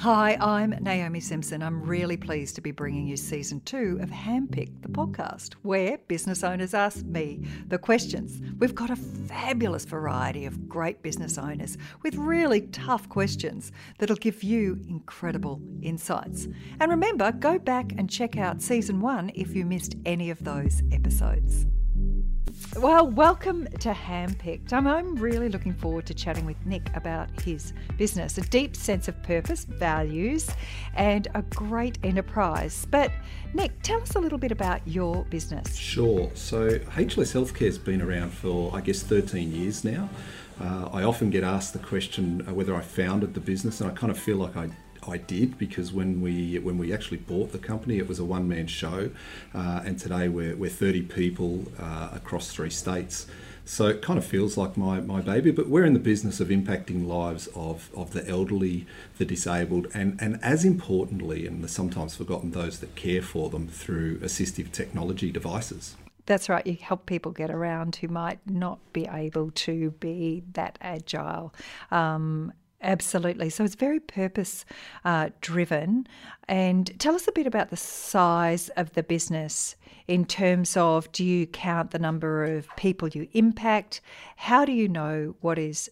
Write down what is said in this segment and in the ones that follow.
Hi, I'm Naomi Simpson. I'm really pleased to be bringing you season two of Handpicked, the podcast, where business owners ask me the questions. We've got a fabulous variety of great business owners with really tough questions that'll give you incredible insights. And remember, go back and check out season one if you missed any of those episodes. Well, welcome to Handpicked. I'm, I'm really looking forward to chatting with Nick about his business, a deep sense of purpose, values, and a great enterprise. But, Nick, tell us a little bit about your business. Sure. So, HLS Healthcare has been around for, I guess, 13 years now. Uh, I often get asked the question uh, whether I founded the business, and I kind of feel like I I did because when we when we actually bought the company, it was a one man show, uh, and today we're, we're 30 people uh, across three states. So it kind of feels like my, my baby, but we're in the business of impacting lives of, of the elderly, the disabled, and, and as importantly, and the sometimes forgotten, those that care for them through assistive technology devices. That's right. You help people get around who might not be able to be that agile. Um, Absolutely. So it's very purpose uh, driven. And tell us a bit about the size of the business in terms of do you count the number of people you impact? How do you know what is,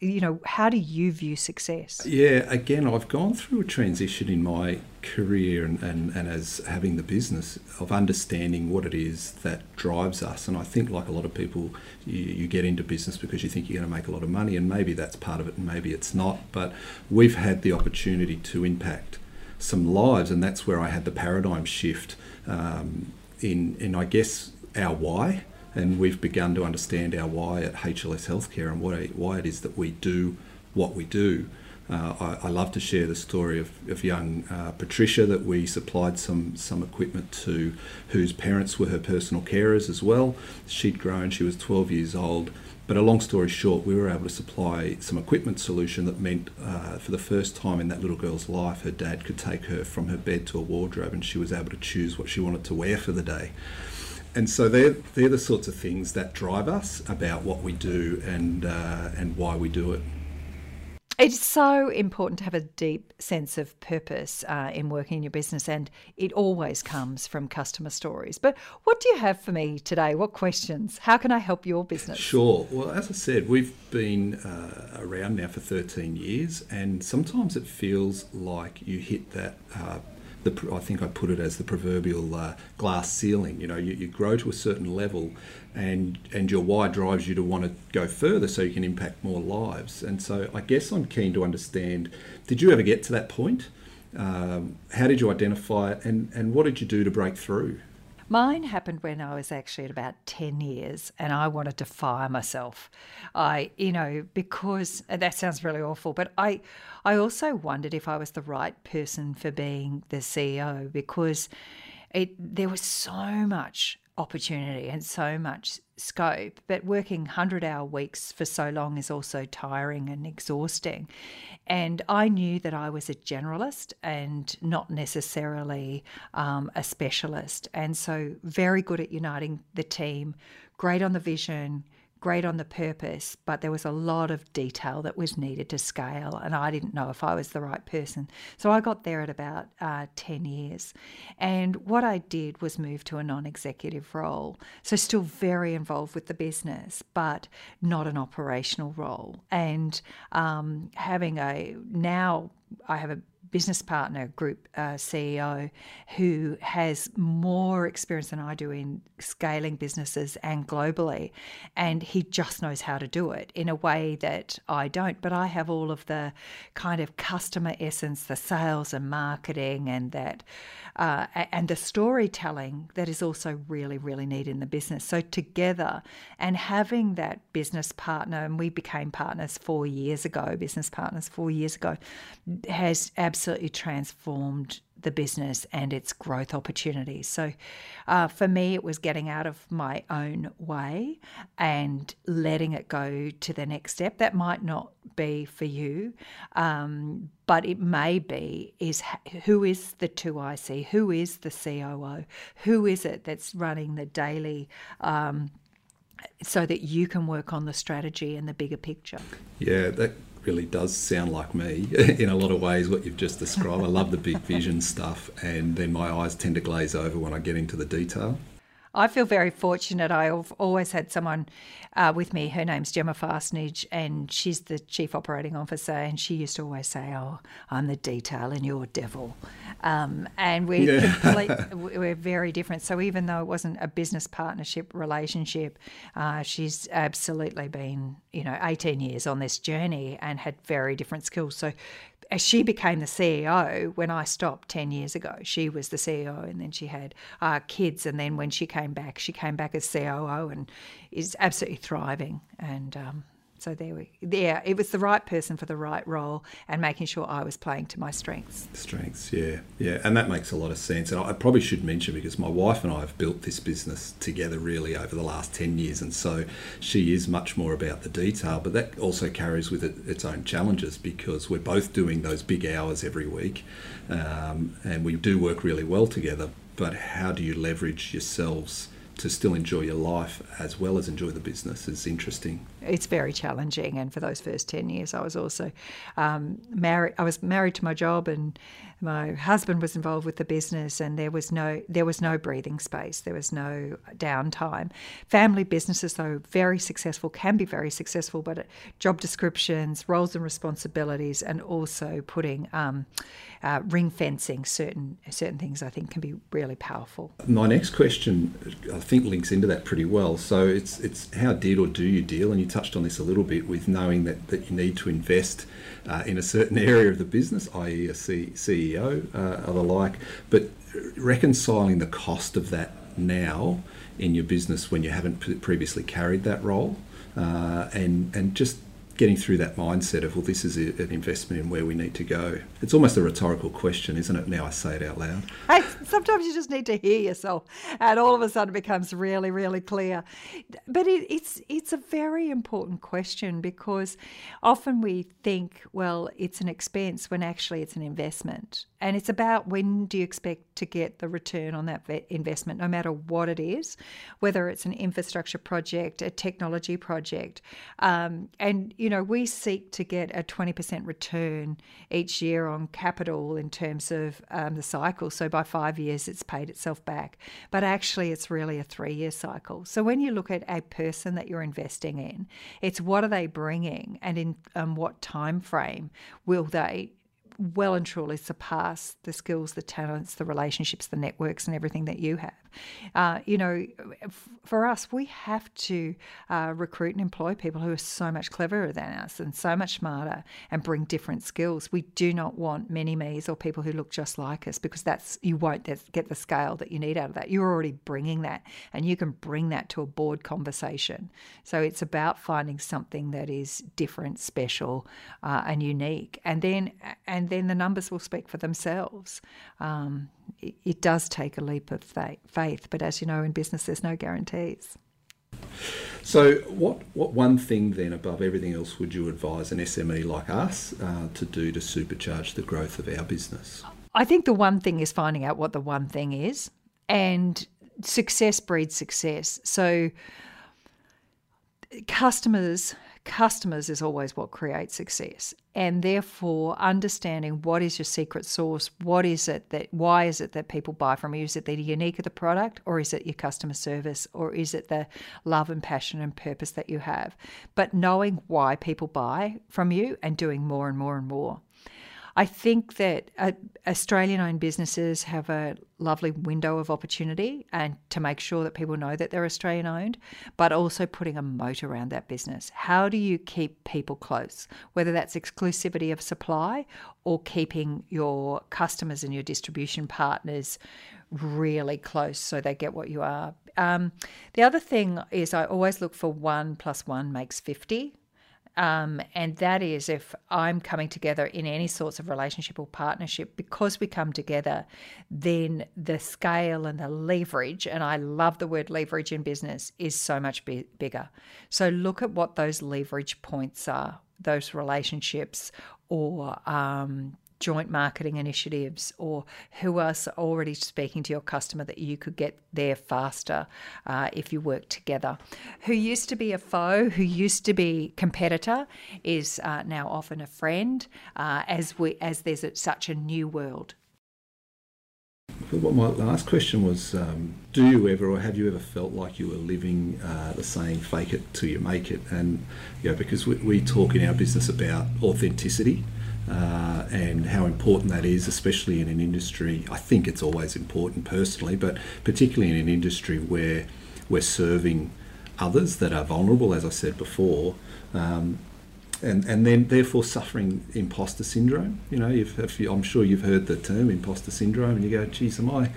you know, how do you view success? Yeah, again, I've gone through a transition in my career and, and, and as having the business of understanding what it is that drives us. And I think, like a lot of people, you, you get into business because you think you're going to make a lot of money, and maybe that's part of it, and maybe it's not. But we've had the opportunity to impact some lives, and that's where I had the paradigm shift um, in, in, I guess, our why. And we've begun to understand our why at HLS Healthcare and what, why it is that we do what we do. Uh, I, I, love to share the story of, of young uh, Patricia that we supplied some some equipment to, whose parents were her personal carers as well. She'd grown; she was 12 years old, but a long story short, we were able to supply some equipment solution that meant uh, for the first time in that little girl's life, her dad could take her from her bed to a wardrobe and she was able to choose what she wanted to wear for the day. And so they're, they're the sorts of things that drive us about what we do and, uh, and why we do it. It's so important to have a deep sense of purpose uh, in working in your business, and it always comes from customer stories. But what do you have for me today? What questions? How can I help your business? Sure. Well, as I said, we've been uh, around now for 13 years, and sometimes it feels like you hit that uh, the, I think I put it as the proverbial uh, glass ceiling. You know, you, you, grow to a certain level, and and your why drives you to want to go further, so you can impact more lives. And so, I guess I'm keen to understand: Did you ever get to that point? Um, how did you identify it, and and what did you do to break through? Mine happened when I was actually at about 10 years and I wanted to fire myself. I, you know, because that sounds really awful, but I I also wondered if I was the right person for being the CEO because it there was so much opportunity and so much scope, but working 100 hour weeks for so long is also tiring and exhausting. And I knew that I was a generalist and not necessarily um, a specialist. And so, very good at uniting the team, great on the vision, great on the purpose, but there was a lot of detail that was needed to scale, and I didn't know if I was the right person. So I got there at about uh, 10 years. And what I did was move to a non executive role. So, still very involved with the business, but not an operational role. And um, having a now, I have a business partner group uh, CEO who has more experience than I do in scaling businesses and globally. And he just knows how to do it in a way that I don't. But I have all of the kind of customer essence, the sales and marketing, and that, uh, and the storytelling that is also really, really needed in the business. So together and having that business partner, and we became partners four years ago, business partners four years ago, has absolutely absolutely transformed the business and its growth opportunities. So, uh, for me, it was getting out of my own way and letting it go to the next step. That might not be for you, um, but it may be is who is the 2IC, who is the COO, who is it that's running the daily. Um, so that you can work on the strategy and the bigger picture. Yeah, that really does sound like me in a lot of ways, what you've just described. I love the big vision stuff, and then my eyes tend to glaze over when I get into the detail. I feel very fortunate. I've always had someone uh, with me. Her name's Gemma Fastnage, and she's the chief operating officer. And she used to always say, "Oh, I'm the detail, and you're devil." Um, and we're yeah. complete, we're very different. So even though it wasn't a business partnership relationship, uh, she's absolutely been you know 18 years on this journey and had very different skills. So she became the CEO when I stopped 10 years ago. She was the CEO and then she had uh, kids. And then when she came back, she came back as COO and is absolutely thriving. And um, so there we, yeah, it was the right person for the right role, and making sure I was playing to my strengths. Strengths, yeah, yeah, and that makes a lot of sense. And I probably should mention because my wife and I have built this business together really over the last ten years, and so she is much more about the detail. But that also carries with it its own challenges because we're both doing those big hours every week, um, and we do work really well together. But how do you leverage yourselves? to still enjoy your life as well as enjoy the business is interesting. It's very challenging, and for those first ten years, I was also um, married. I was married to my job, and my husband was involved with the business, and there was no there was no breathing space. There was no downtime. Family businesses, though very successful, can be very successful, but job descriptions, roles and responsibilities, and also putting um, uh, ring fencing certain certain things, I think, can be really powerful. My next question, I think, links into that pretty well. So it's it's how did or do you deal, and you touched on this a little bit with knowing that that you need to invest uh, in a certain area of the business, i.e., a C- CEO uh, or the like, but reconciling the cost of that now in your business when you haven't previously carried that role, uh, and and just getting through that mindset of well this is a, an investment in where we need to go. It's almost a rhetorical question isn't it now i say it out loud? Hey, sometimes you just need to hear yourself and all of a sudden it becomes really really clear. But it, it's it's a very important question because often we think well it's an expense when actually it's an investment. And it's about when do you expect to get the return on that investment no matter what it is whether it's an infrastructure project a technology project. Um, and you you know, we seek to get a 20% return each year on capital in terms of um, the cycle. So by five years, it's paid itself back. But actually, it's really a three year cycle. So when you look at a person that you're investing in, it's what are they bringing and in um, what time frame will they well and truly surpass the skills, the talents, the relationships, the networks, and everything that you have. Uh, you know, f- for us, we have to uh, recruit and employ people who are so much cleverer than us and so much smarter and bring different skills. We do not want mini me's or people who look just like us because that's you won't get the scale that you need out of that. You're already bringing that, and you can bring that to a board conversation. So it's about finding something that is different, special, uh, and unique, and then and then the numbers will speak for themselves. Um, it, does take a leap of faith, but as you know, in business, there's no guarantees. So, what, what one thing then above everything else would you advise an SME like us uh, to do to supercharge the growth of our business? I think the one thing is finding out what the one thing is, and success breeds success. So, customers customers is always what creates success. And therefore understanding what is your secret sauce what is it that why is it that people buy from you? Is it the unique of the product or is it your customer service or is it the love and passion and purpose that you have? But knowing why people buy from you and doing more and more and more I think that uh, Australian owned businesses have a lovely window of opportunity and to make sure that people know that they're Australian owned, but also putting a moat around that business. How do you keep people close, whether that's exclusivity of supply or keeping your customers and your distribution partners really close so they get what you are? Um, the other thing is I always look for one plus one makes 50. Um, and that is if I'm coming together in any sorts of relationship or partnership, because we come together, then the scale and the leverage, and I love the word leverage in business, is so much b- bigger. So look at what those leverage points are, those relationships or um, joint marketing initiatives or who are already speaking to your customer that you could get there faster uh, if you work together. Who used to be a foe, who used to be competitor, is uh, now often a friend uh, as we as there's such a new world. Well, my last question was um, Do you ever, or have you ever felt like you were living uh, the saying, fake it till you make it? And, you know, because we, we talk in our business about authenticity uh, and how important that is, especially in an industry. I think it's always important personally, but particularly in an industry where we're serving others that are vulnerable, as I said before. Um, and, and then therefore suffering imposter syndrome. You know, if, you, I'm sure you've heard the term imposter syndrome, and you go, geez, am I,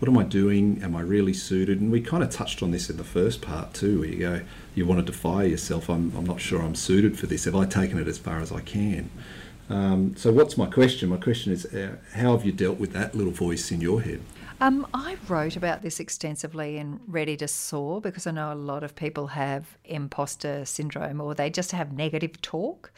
what am I doing? Am I really suited? And we kind of touched on this in the first part too, where you go, you want to defy yourself. I'm, I'm not sure I'm suited for this. Have I taken it as far as I can? Um, so, what's my question? My question is, uh, how have you dealt with that little voice in your head? Um, I wrote about this extensively in Ready to Soar because I know a lot of people have imposter syndrome or they just have negative talk.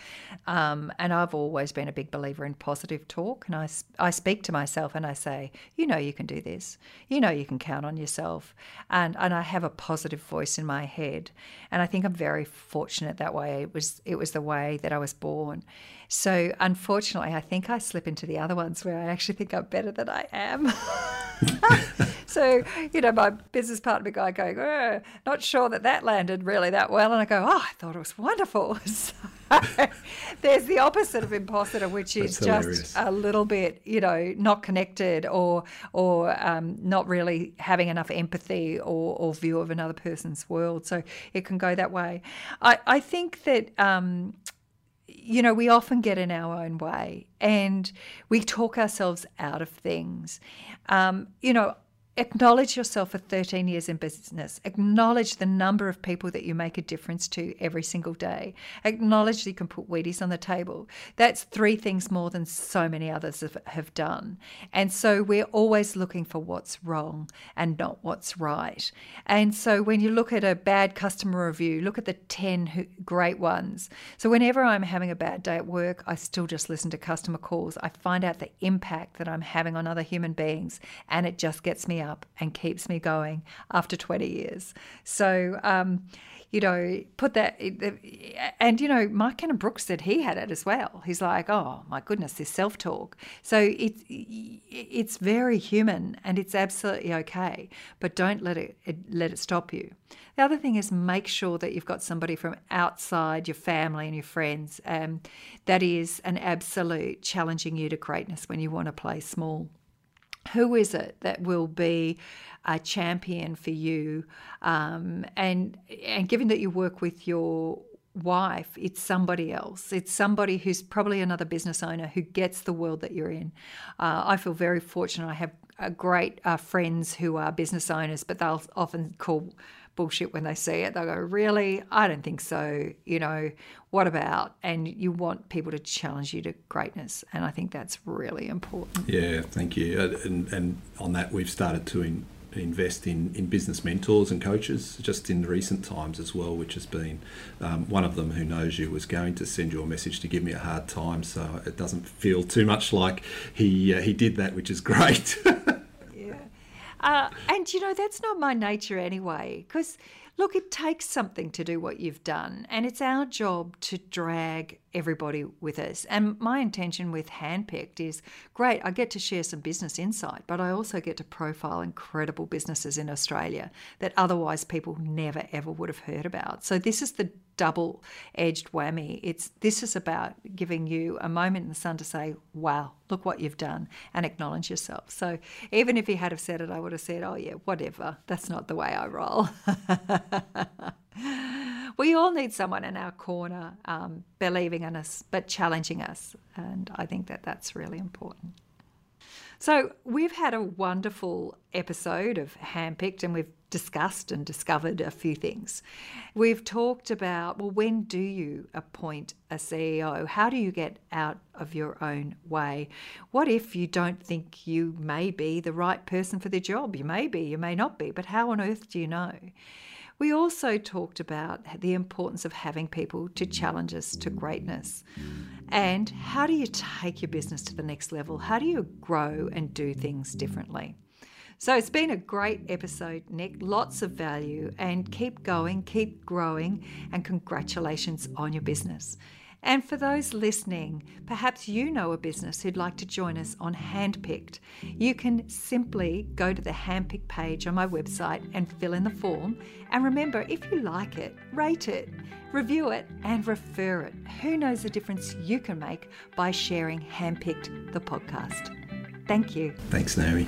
Um, and I've always been a big believer in positive talk. And I, I speak to myself and I say, you know, you can do this. You know, you can count on yourself. And, and I have a positive voice in my head. And I think I'm very fortunate that way. It was, it was the way that I was born. So unfortunately, I think I slip into the other ones where I actually think I'm better than I am. so, you know, my business partner guy going, oh, not sure that that landed really that well. And I go, oh, I thought it was wonderful. So there's the opposite of imposter, which is just a little bit, you know, not connected or or um, not really having enough empathy or, or view of another person's world. So it can go that way. I, I think that. Um, you know, we often get in our own way and we talk ourselves out of things. Um, you know, Acknowledge yourself for 13 years in business. Acknowledge the number of people that you make a difference to every single day. Acknowledge you can put Wheaties on the table. That's three things more than so many others have, have done. And so we're always looking for what's wrong and not what's right. And so when you look at a bad customer review, look at the 10 great ones. So whenever I'm having a bad day at work, I still just listen to customer calls. I find out the impact that I'm having on other human beings, and it just gets me up and keeps me going after 20 years. So, um, you know, put that, and you know, Mark Cannon-Brookes said he had it as well. He's like, oh my goodness, this self talk. So it's it's very human and it's absolutely okay, but don't let it, it let it stop you. The other thing is make sure that you've got somebody from outside your family and your friends um, that is an absolute challenging you to greatness when you want to play small who is it that will be a champion for you? Um, and and given that you work with your wife, it's somebody else. It's somebody who's probably another business owner who gets the world that you're in. Uh, I feel very fortunate. I have uh, great uh, friends who are business owners, but they'll often call bullshit when they see it. They'll go, Really? I don't think so. You know, what about? And you want people to challenge you to greatness. And I think that's really important. Yeah, thank you. And, and on that, we've started to in, invest in, in business mentors and coaches just in recent times as well, which has been um, one of them who knows you was going to send you a message to give me a hard time. So it doesn't feel too much like he, uh, he did that, which is great. Uh, and you know, that's not my nature anyway, because look, it takes something to do what you've done, and it's our job to drag everybody with us. And my intention with Handpicked is great, I get to share some business insight, but I also get to profile incredible businesses in Australia that otherwise people never ever would have heard about. So this is the double edged whammy. It's this is about giving you a moment in the sun to say, wow, look what you've done and acknowledge yourself. So even if he had have said it, I would have said, oh yeah, whatever. That's not the way I roll. we all need someone in our corner um, believing in us, but challenging us. And I think that that's really important. So, we've had a wonderful episode of Handpicked and we've discussed and discovered a few things. We've talked about well, when do you appoint a CEO? How do you get out of your own way? What if you don't think you may be the right person for the job? You may be, you may not be, but how on earth do you know? We also talked about the importance of having people to challenge us to greatness. And how do you take your business to the next level? How do you grow and do things differently? So it's been a great episode, Nick. Lots of value, and keep going, keep growing, and congratulations on your business. And for those listening, perhaps you know a business who'd like to join us on Handpicked. You can simply go to the Handpicked page on my website and fill in the form. And remember, if you like it, rate it, review it, and refer it. Who knows the difference you can make by sharing Handpicked, the podcast? Thank you. Thanks, Naomi.